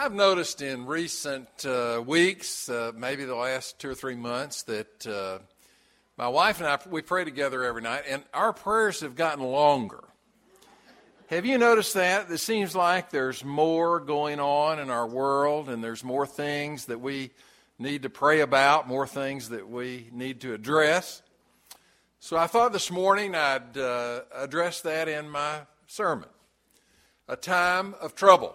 I've noticed in recent uh, weeks, uh, maybe the last two or three months, that uh, my wife and I we pray together every night, and our prayers have gotten longer. Have you noticed that? It seems like there's more going on in our world, and there's more things that we need to pray about, more things that we need to address. So I thought this morning I'd uh, address that in my sermon. A time of trouble.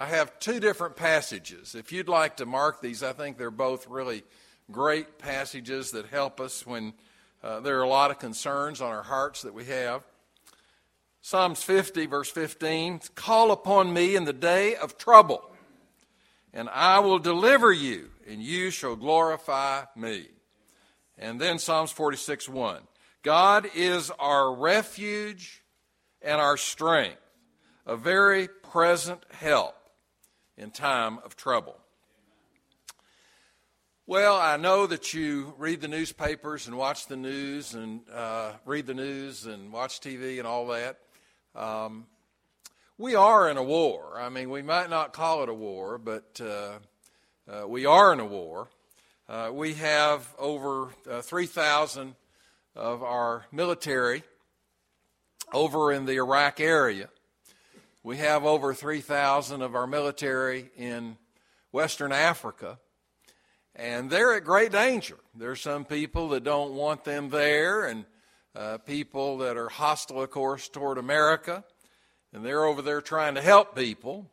I have two different passages. If you'd like to mark these, I think they're both really great passages that help us when uh, there are a lot of concerns on our hearts that we have. Psalms 50, verse 15 Call upon me in the day of trouble, and I will deliver you, and you shall glorify me. And then Psalms 46, 1 God is our refuge and our strength, a very present help in time of trouble. Well, I know that you read the newspapers and watch the news and uh, read the news and watch TV and all that. Um, we are in a war. I mean, we might not call it a war, but uh, uh, we are in a war. Uh, we have over uh, 3,000 of our military over in the Iraq area. We have over 3,000 of our military in Western Africa, and they're at great danger. There's some people that don't want them there, and uh, people that are hostile, of course, toward America, and they're over there trying to help people.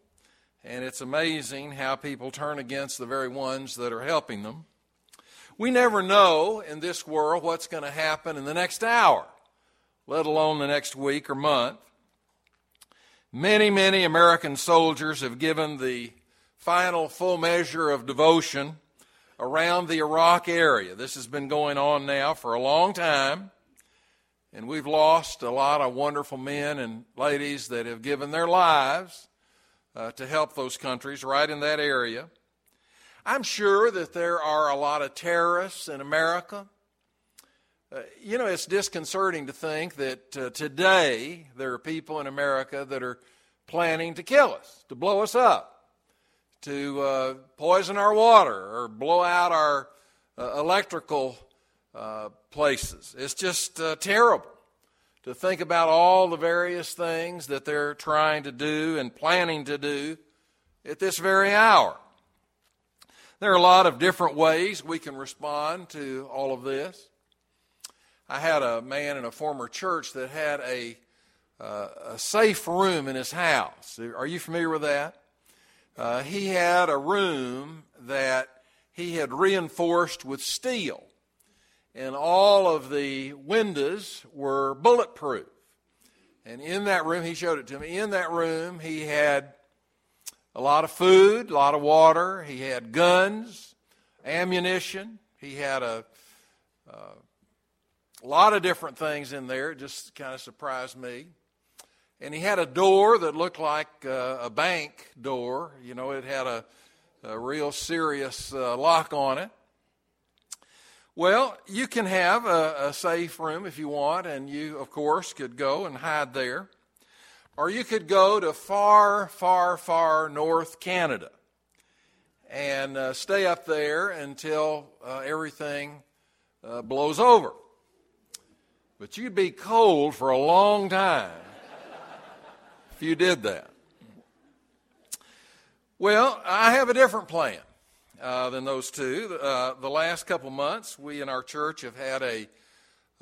And it's amazing how people turn against the very ones that are helping them. We never know in this world what's going to happen in the next hour, let alone the next week or month. Many, many American soldiers have given the final full measure of devotion around the Iraq area. This has been going on now for a long time, and we've lost a lot of wonderful men and ladies that have given their lives uh, to help those countries right in that area. I'm sure that there are a lot of terrorists in America uh, you know, it's disconcerting to think that uh, today there are people in America that are planning to kill us, to blow us up, to uh, poison our water, or blow out our uh, electrical uh, places. It's just terrible to think about all the various things that they're trying to do and planning to do at this very hour. There are a lot of different ways we can respond to all of this. I had a man in a former church that had a, uh, a safe room in his house. Are you familiar with that? Uh, he had a room that he had reinforced with steel, and all of the windows were bulletproof. And in that room, he showed it to me. In that room, he had a lot of food, a lot of water. He had guns, ammunition. He had a, uh, a lot of different things in there. It just kind of surprised me. And he had a door that looked like uh, a bank door. You know, it had a, a real serious uh, lock on it. Well, you can have a, a, safe room if you want, and you, of course, could go and hide there. Or you could go to far, far, far North Canada and uh, stay up there until uh, everything uh, blows over. But you'd be cold for a long time if you did that. Well, I have a different plan uh, than those two. Uh, the last couple months, we in our church have had a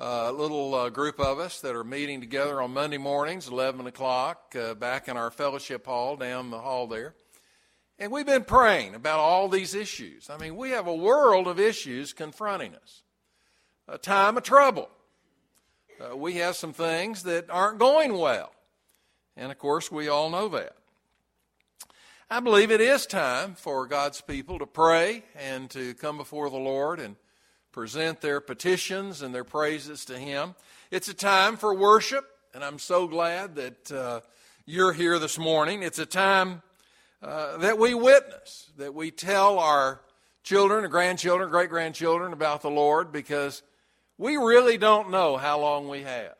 uh, little uh, group of us that are meeting together on Monday mornings, 11 o'clock, uh, back in our fellowship hall down the hall there. And we've been praying about all these issues. I mean, we have a world of issues confronting us, a time of trouble uh, we have some things that aren't going well. And of course, we all know that. I believe it is time for God's people to pray and to come before the Lord and present their petitions and their praises to Him. It's a time for worship, and I'm so glad that uh, you're here this morning. It's a time uh, that we witness, that we tell our children, and grandchildren, great grandchildren about the Lord because we really don't know how long we have.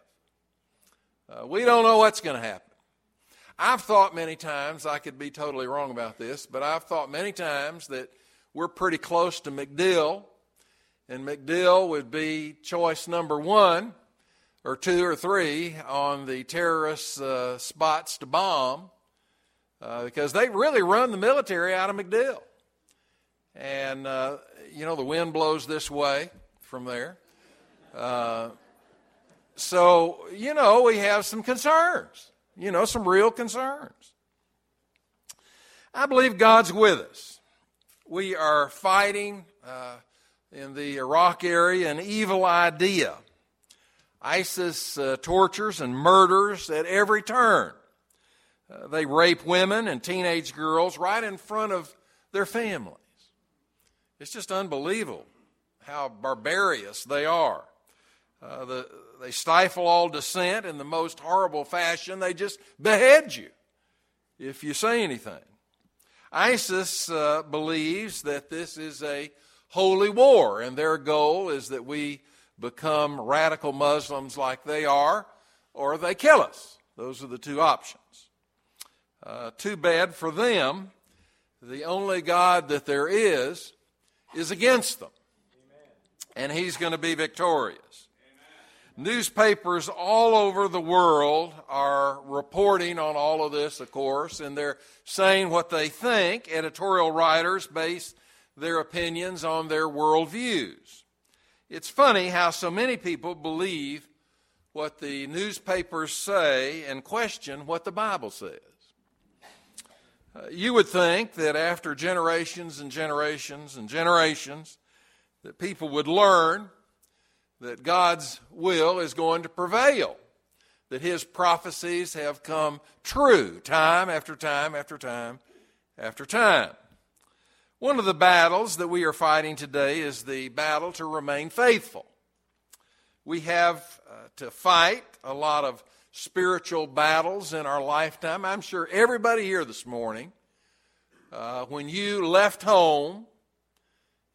Uh, we don't know what's going to happen. I've thought many times, I could be totally wrong about this, but I've thought many times that we're pretty close to MacDill, and MacDill would be choice number one or two or three on the terrorist uh, spots to bomb uh, because they really run the military out of MacDill. And, uh, you know, the wind blows this way from there. Uh, so, you know, we have some concerns, you know, some real concerns. I believe God's with us. We are fighting uh, in the Iraq area an evil idea. ISIS uh, tortures and murders at every turn. Uh, they rape women and teenage girls right in front of their families. It's just unbelievable how barbarous they are. Uh, the, they stifle all dissent in the most horrible fashion. They just behead you if you say anything. ISIS uh, believes that this is a holy war, and their goal is that we become radical Muslims like they are, or they kill us. Those are the two options. Uh, too bad for them. The only God that there is is against them, and He's going to be victorious. Newspapers all over the world are reporting on all of this, of course, and they're saying what they think. Editorial writers base their opinions on their worldviews. It's funny how so many people believe what the newspapers say and question what the Bible says. Uh, you would think that after generations and generations and generations, that people would learn that God's will is going to prevail, that his prophecies have come true time after time after time after time. One of the battles that we are fighting today is the battle to remain faithful. We have uh, to fight a lot of spiritual battles in our lifetime. I'm sure everybody here this morning, uh, when you left home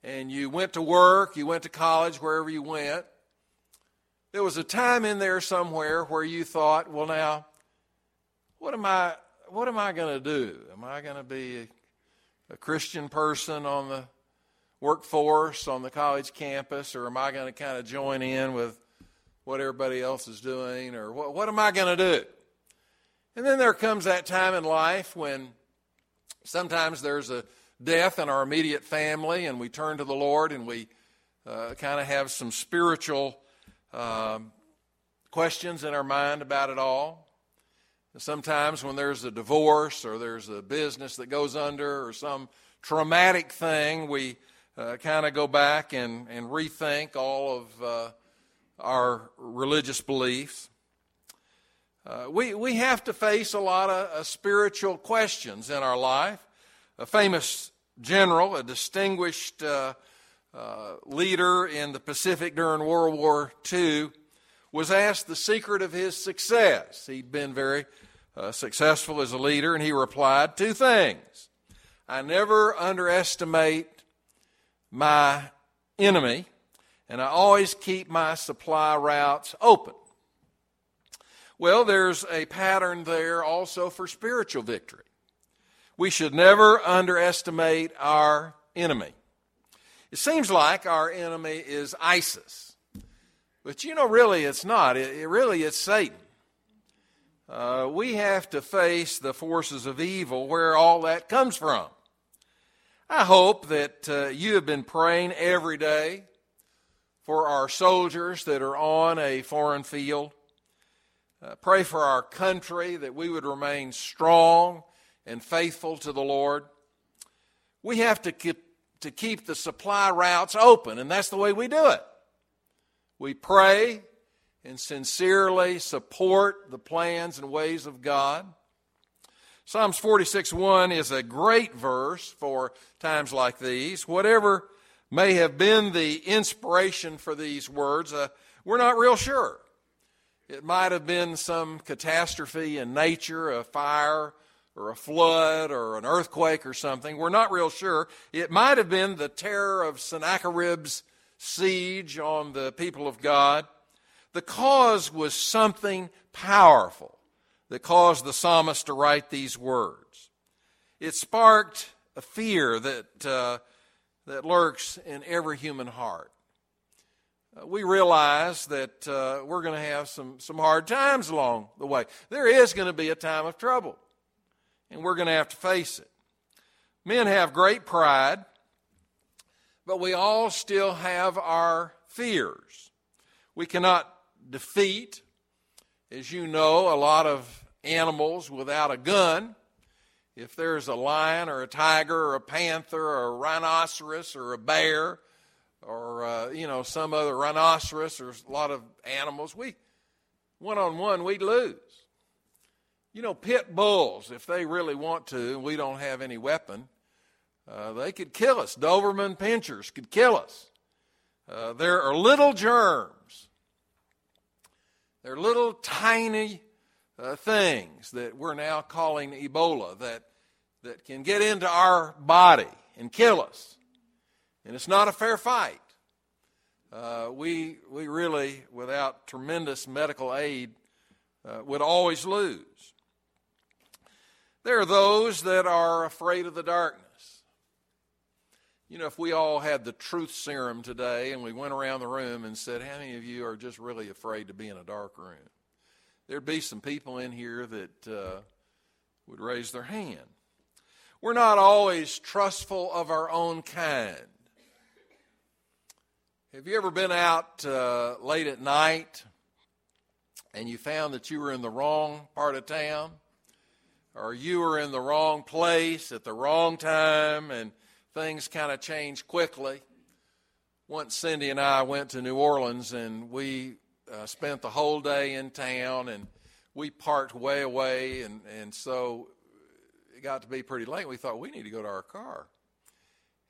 and you went to work, you went to college, wherever you went, there was a time in there somewhere where you thought, well, now, what am I, what am I going to do? Am I going to be a, a Christian person on the workforce, on the college campus, or am I going to kind of join in with what everybody else is doing, or what, what am I going to do? And then there comes that time in life when sometimes there's a death in our immediate family, and we turn to the Lord and we uh, kind of have some spiritual um, questions in our mind about it all. Sometimes when there's a divorce or there's a business that goes under or some traumatic thing, we uh, kind of go back and, and rethink all of uh, our religious beliefs. Uh, we, we have to face a lot of uh, spiritual questions in our life. A famous general, a distinguished uh, leader in the Pacific during World War II, was asked the secret of his success. He'd been very uh, successful as a leader, and he replied two things I never underestimate my enemy, and I always keep my supply routes open. Well, there's a pattern there also for spiritual victory. We should never underestimate our enemy. It seems like our enemy is ISIS. But you know, really, it's not. It, it really, it's Satan. Uh, we have to face the forces of evil where all that comes from. I hope that uh, you have been praying every day for our soldiers that are on a foreign field. Uh, pray for our country that we would remain strong and faithful to the Lord. We have to keep, to keep the supply routes open, and that's the way we do it. We pray and sincerely support the plans and ways of God. Psalms 46 1 is a great verse for times like these. Whatever may have been the inspiration for these words, uh, we're not real sure. It might have been some catastrophe in nature, a fire, or a flood or an earthquake or something. We're not real sure. It might have been the terror of Sennacherib's siege on the people of God. The cause was something powerful that caused the psalmist to write these words. It sparked a fear that, uh, that lurks in every human heart. Uh, we realize that uh, we're going to have some, some hard times along the way. There is going to be a time of trouble, and we're going to have to face it. Men have great pride, but we all still have our fears. We cannot defeat, as you know, a lot of animals without a gun. If there's a lion or a tiger or a panther or a rhinoceros or a bear, or uh, you know some other rhinoceros or a lot of animals, we one on one we'd lose. You know, pit bulls, if they really want to, and we don't have any weapon, uh, they could kill us. Doberman pinschers could kill us. Uh, there are little germs. They're little tiny uh, things that we're now calling Ebola that, that can get into our body and kill us and it's not a fair fight. Uh, we, we really, without tremendous medical aid, uh, would always lose. There are those that are afraid of the darkness. You know, if we all had the truth serum today and we went around the room and said, How many of you are just really afraid to be in a dark room? There'd be some people in here that uh, would raise their hand. We're not always trustful of our own kind. Have you ever been out uh, late at night and you found that you were in the wrong part of town? Or you were in the wrong place at the wrong time and things kind of changed quickly? Once Cindy and I went to New Orleans and we uh, spent the whole day in town and we parked way away and, and so it got to be pretty late. We thought we need to go to our car.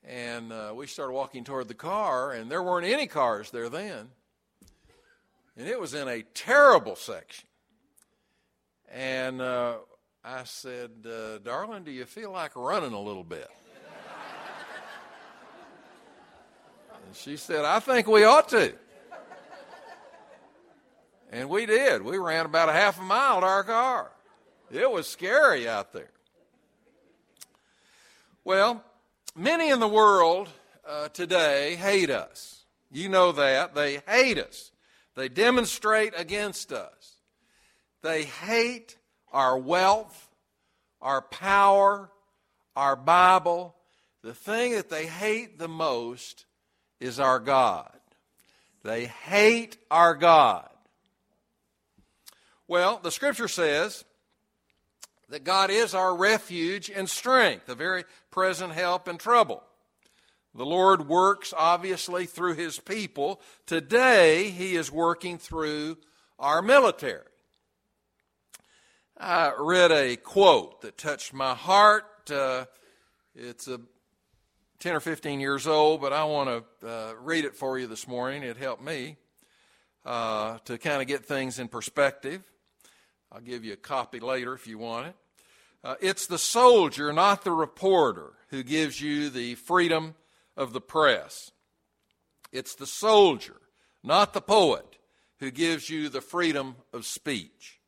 And uh, we started walking toward the car, and there weren't any cars there then. And it was in a terrible section. And uh, I said, uh, Darling, do you feel like running a little bit? and she said, I think we ought to. And we did. We ran about a half a mile to our car. It was scary out there. Well, Many in the world uh, today hate us. You know that. They hate us. They demonstrate against us. They hate our wealth, our power, our Bible. The thing that they hate the most is our God. They hate our God. Well, the scripture says that God is our refuge and strength, a very present help in trouble. The Lord works obviously through his people. Today, he is working through our military. I read a quote that touched my heart. Uh, it's a 10 or 15 years old, but I want to uh, read it for you this morning. It helped me uh, to kind of get things in perspective. I'll give you a copy later if you want it. Uh, it's the soldier, not the reporter, who gives you the freedom of the press. It's the soldier, not the poet, who gives you the freedom of speech.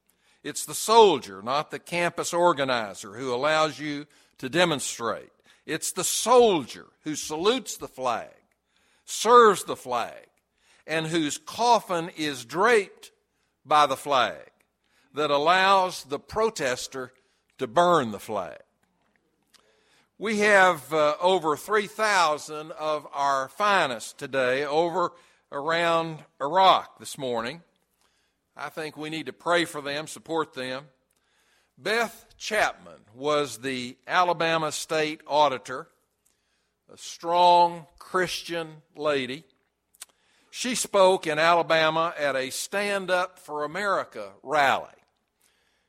It's the soldier, not the campus organizer, who allows you to demonstrate. It's the soldier who salutes the flag, serves the flag, and whose coffin is draped by the flag that allows the protester to burn the flag. We have uh, over 3,000 of our finest today over around Iraq this morning. I think we need to pray for them, support them. Beth Chapman was the Alabama state auditor, a strong Christian lady. She spoke in Alabama at a Stand Up for America rally.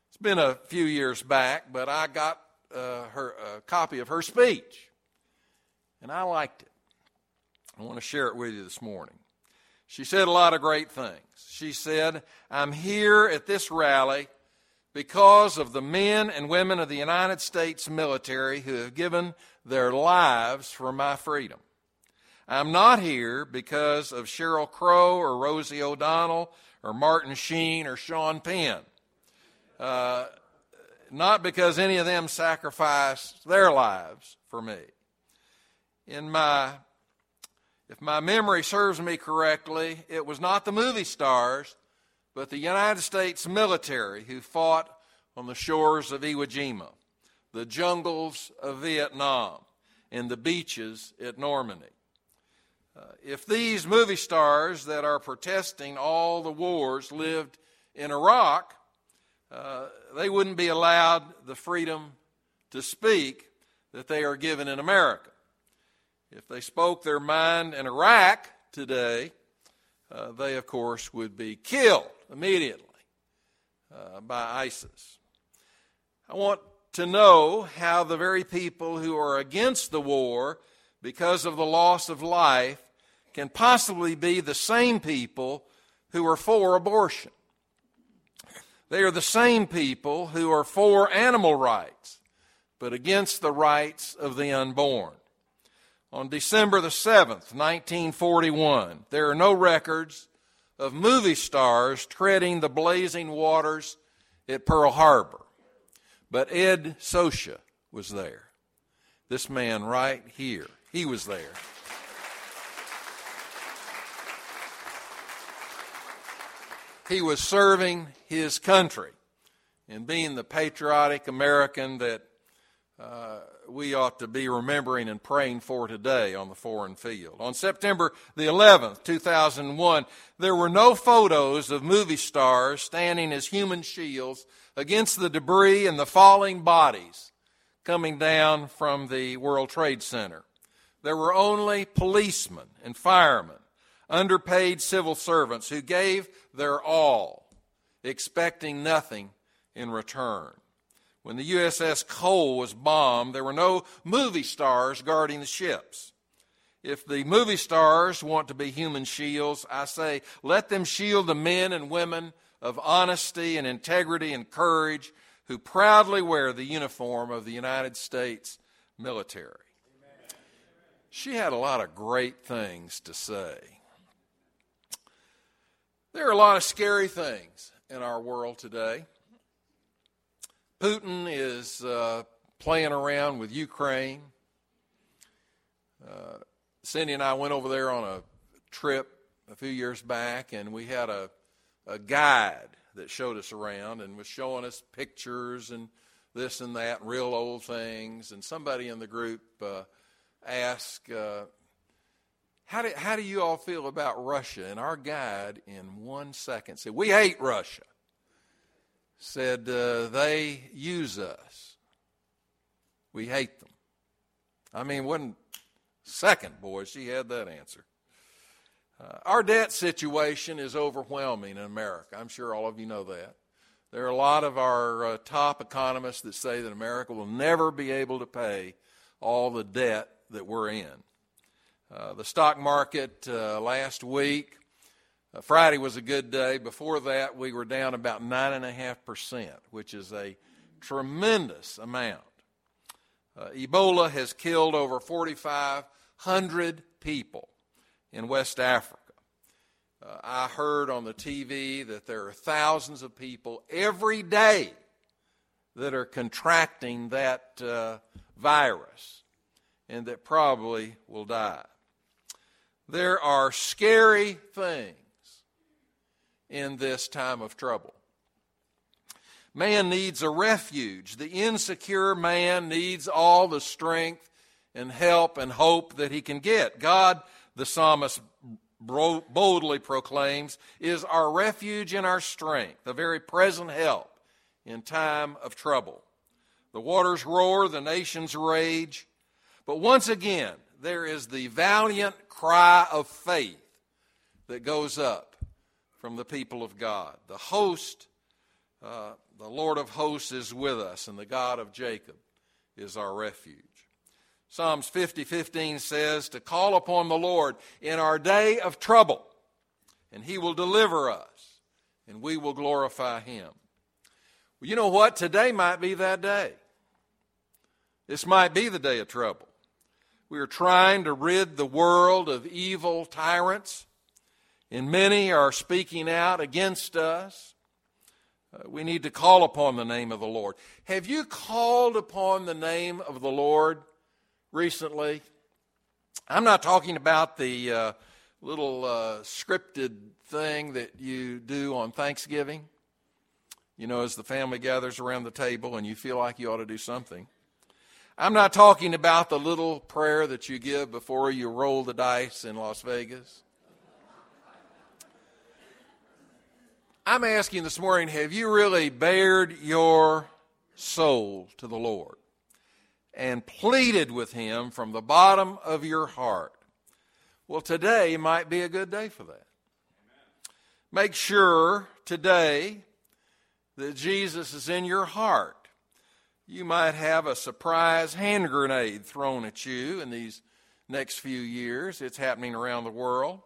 It's been a few years back, but I got uh, her a copy of her speech, and I liked it. I want to share it with you this morning. She said a lot of great things. She said, I'm here at this rally because of the men and women of the United States military who have given their lives for my freedom. I'm not here because of Sheryl Crow or Rosie O'Donnell or Martin Sheen or Sean Penn. Uh, not because any of them sacrificed their lives for me. In my, if my memory serves me correctly, it was not the movie stars, but the United States military who fought on the shores of Iwo Jima, the jungles of Vietnam, and the beaches at Normandy. Uh, if these movie stars that are protesting all the wars lived in Iraq, uh, they wouldn't be allowed the freedom to speak that they are given in America. If they spoke their mind in Iraq today, uh, they, of course, would be killed immediately uh, by ISIS. I want to know how the very people who are against the war because of the loss of life can possibly be the same people who are for abortion. They are the same people who are for animal rights, but against the rights of the unborn. On December the 7th, 1941, there are no records of movie stars treading the blazing waters at Pearl Harbor. But Ed Socha was there. This man right here, he was there. he was serving his country and being the patriotic American that uh, we ought to be remembering and praying for today on the foreign field. On September the 11th, 2001, there were no photos of movie stars standing as human shields against the debris and the falling bodies coming down from the World Trade Center. There were only policemen and firemen underpaid civil servants who gave their all, expecting nothing in return. When the USS Cole was bombed, there were no movie stars guarding the ships. If the movie stars want to be human shields, I say, let them shield the men and women of honesty and integrity and courage who proudly wear the uniform of the United States military. She had a lot of great things to say. There are a lot of scary things in our world today. Putin is uh, playing around with Ukraine. Uh, Cindy and I went over there on a trip a few years back, and we had a, a guide that showed us around and was showing us pictures and this and that, and real old things. And somebody in the group uh, asked, uh, how do, how do you all feel about Russia? And our guide, in one second, said, We hate Russia. Said, uh, They use us. We hate them. I mean, one second, boy, she had that answer. Uh, our debt situation is overwhelming in America. I'm sure all of you know that. There are a lot of our uh, top economists that say that America will never be able to pay all the debt that we're in. Uh, the stock market uh, last week, uh, Friday was a good day. Before that, we were down about 9.5%, which is a tremendous amount. Uh, Ebola has killed over 4,500 people in West Africa. Uh, I heard on the TV that there are thousands of people every day that are contracting that uh, virus and that probably will die. There are scary things in this time of trouble. Man needs a refuge. The insecure man needs all the strength and help and hope that he can get. God, the psalmist boldly proclaims, is our refuge and our strength, a very present help in time of trouble. The waters roar, the nations rage. But once again, there is the valiant cry of faith that goes up from the people of God. The host, uh, the Lord of hosts is with us, and the God of Jacob is our refuge. Psalms 50 15 says, To call upon the Lord in our day of trouble, and he will deliver us, and we will glorify him. Well, you know what? Today might be that day. This might be the day of trouble. We are trying to rid the world of evil tyrants, and many are speaking out against us. Uh, we need to call upon the name of the Lord. Have you called upon the name of the Lord recently? I'm not talking about the uh, little uh, scripted thing that you do on Thanksgiving. You know, as the family gathers around the table and you feel like you ought to do something. I'm not talking about the little prayer that you give before you roll the dice in Las Vegas. I'm asking this morning have you really bared your soul to the Lord and pleaded with Him from the bottom of your heart? Well, today might be a good day for that. Make sure today that Jesus is in your heart you might have a surprise hand grenade thrown at you in these next few years. It's happening around the world.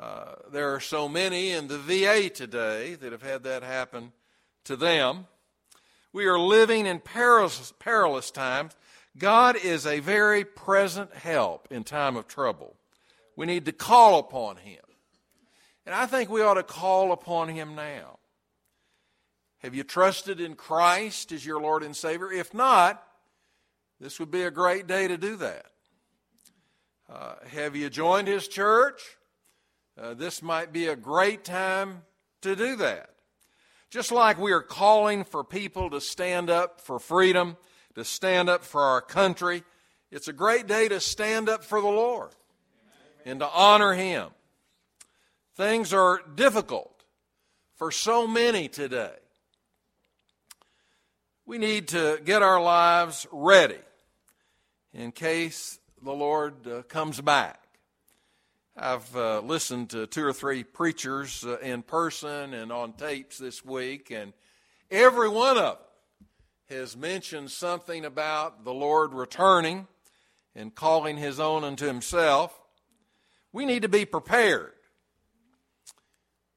Uh, there are so many in the VA today that have had that happen to them. We are living in perilous, perilous times. God is a very present help in time of trouble. We need to call upon Him. And I think we ought to call upon Him now. Have you trusted in Christ as your Lord and Savior? If not, this would be a great day to do that. Uh, have you joined His church? Uh, this might be a great time to do that. Just like we are calling for people to stand up for freedom, to stand up for our country, it's a great day to stand up for the Lord and to honor Him. Things are difficult for so many today we need to get our lives ready in case the Lord uh, comes back. I've uh, listened to two or three preachers uh, in person and on tapes this week, and every one of them has mentioned something about the Lord returning and calling his own unto himself. We need to be prepared.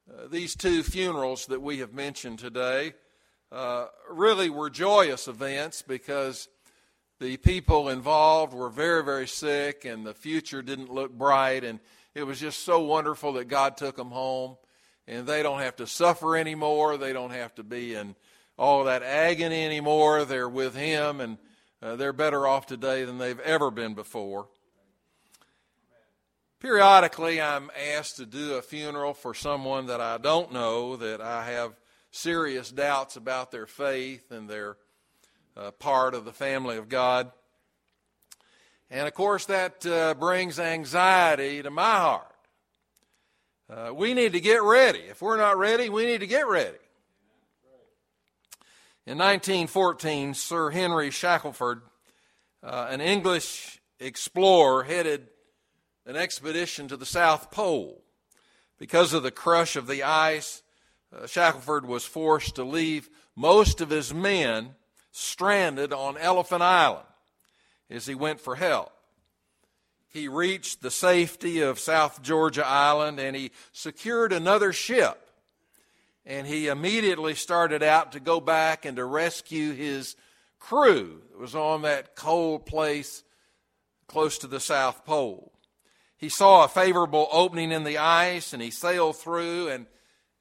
Uh, these two funerals that we have mentioned today uh, really were joyous events because the people involved were very, very sick and the future didn't look bright. And it was just so wonderful that God took them home and they don't have to suffer anymore. They don't have to be in all that agony anymore. They're with Him and uh, they're better off today than they've ever been before. Periodically, I'm asked to do a funeral for someone that I don't know, that I have serious doubts about their faith and their uh, part of the family of God. And of course, that uh, brings anxiety to my heart. Uh, we need to get ready. If we're not ready, we need to get ready. In 1914, Sir Henry Shackelford, uh, an English explorer, headed an expedition to the South Pole. Because of the crush of the ice, uh, Shackelford was forced to leave most of his men stranded on Elephant Island as he went for help. He reached the safety of South Georgia Island and he secured another ship. And he immediately started out to go back and to rescue his crew that was on that cold place close to the South Pole. He saw a favorable opening in the ice and he sailed through and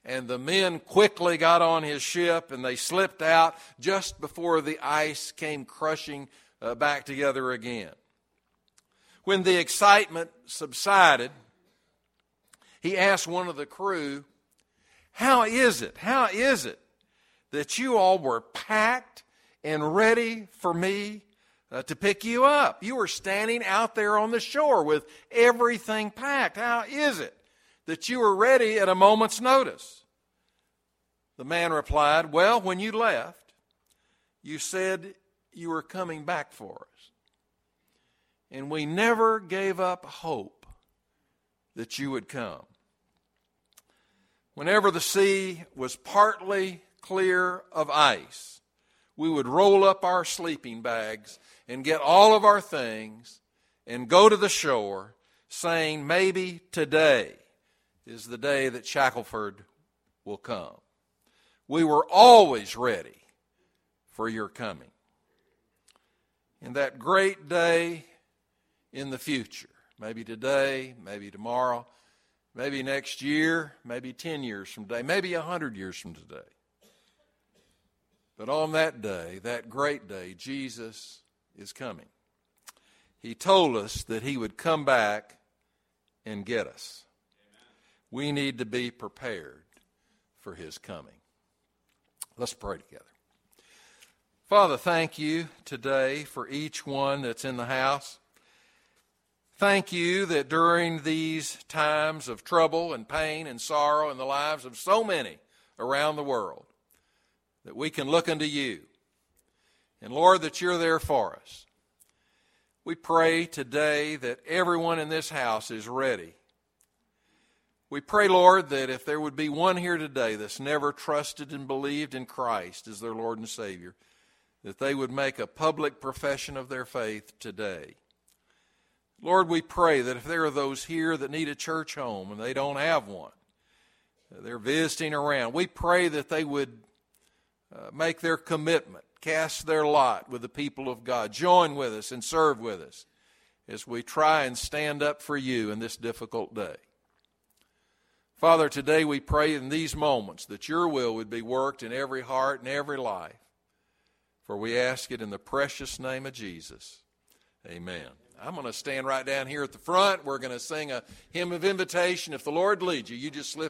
and the men quickly got on his ship and they slipped out just before the ice came crushing uh, back together again. When the excitement subsided, he asked one of the crew, How is it? How is it that you all were packed and ready for me uh, to pick you up? You were standing out there on the shore with everything packed. How is it that you were ready at a moment's notice? The man replied, Well, when you left, you said you were coming back for us. And we never gave up hope that you would come. Whenever the sea was partly clear of ice, we would roll up our sleeping bags and get all of our things and go to the shore saying, Maybe today is the day that Shackelford will come. We were always ready for your coming. In that great day in the future, maybe today, maybe tomorrow, maybe next year, maybe 10 years from today, maybe 100 years from today. But on that day, that great day, Jesus is coming. He told us that He would come back and get us. We need to be prepared for His coming. Let's pray together. Father, thank you today for each one that's in the house. Thank you that during these times of trouble and pain and sorrow in the lives of so many around the world, that we can look unto you. And Lord, that you're there for us. We pray today that everyone in this house is ready. We pray, Lord, that if there would be one here today that's never trusted and believed in Christ as their Lord and Savior, that they would make a public profession of their faith today. Lord, we pray that if there are those here that need a church home and they don't have one, they're visiting around, we pray that they would uh, make their commitment, cast their lot with the people of God, join with us and serve with us as we try and stand up for you in this difficult day. Father, today we pray in these moments that your will would be worked in every heart and every life. For we ask it in the precious name of Jesus. Amen. I'm going to stand right down here at the front. We're going to sing a hymn of invitation. If the Lord leads you, you just slip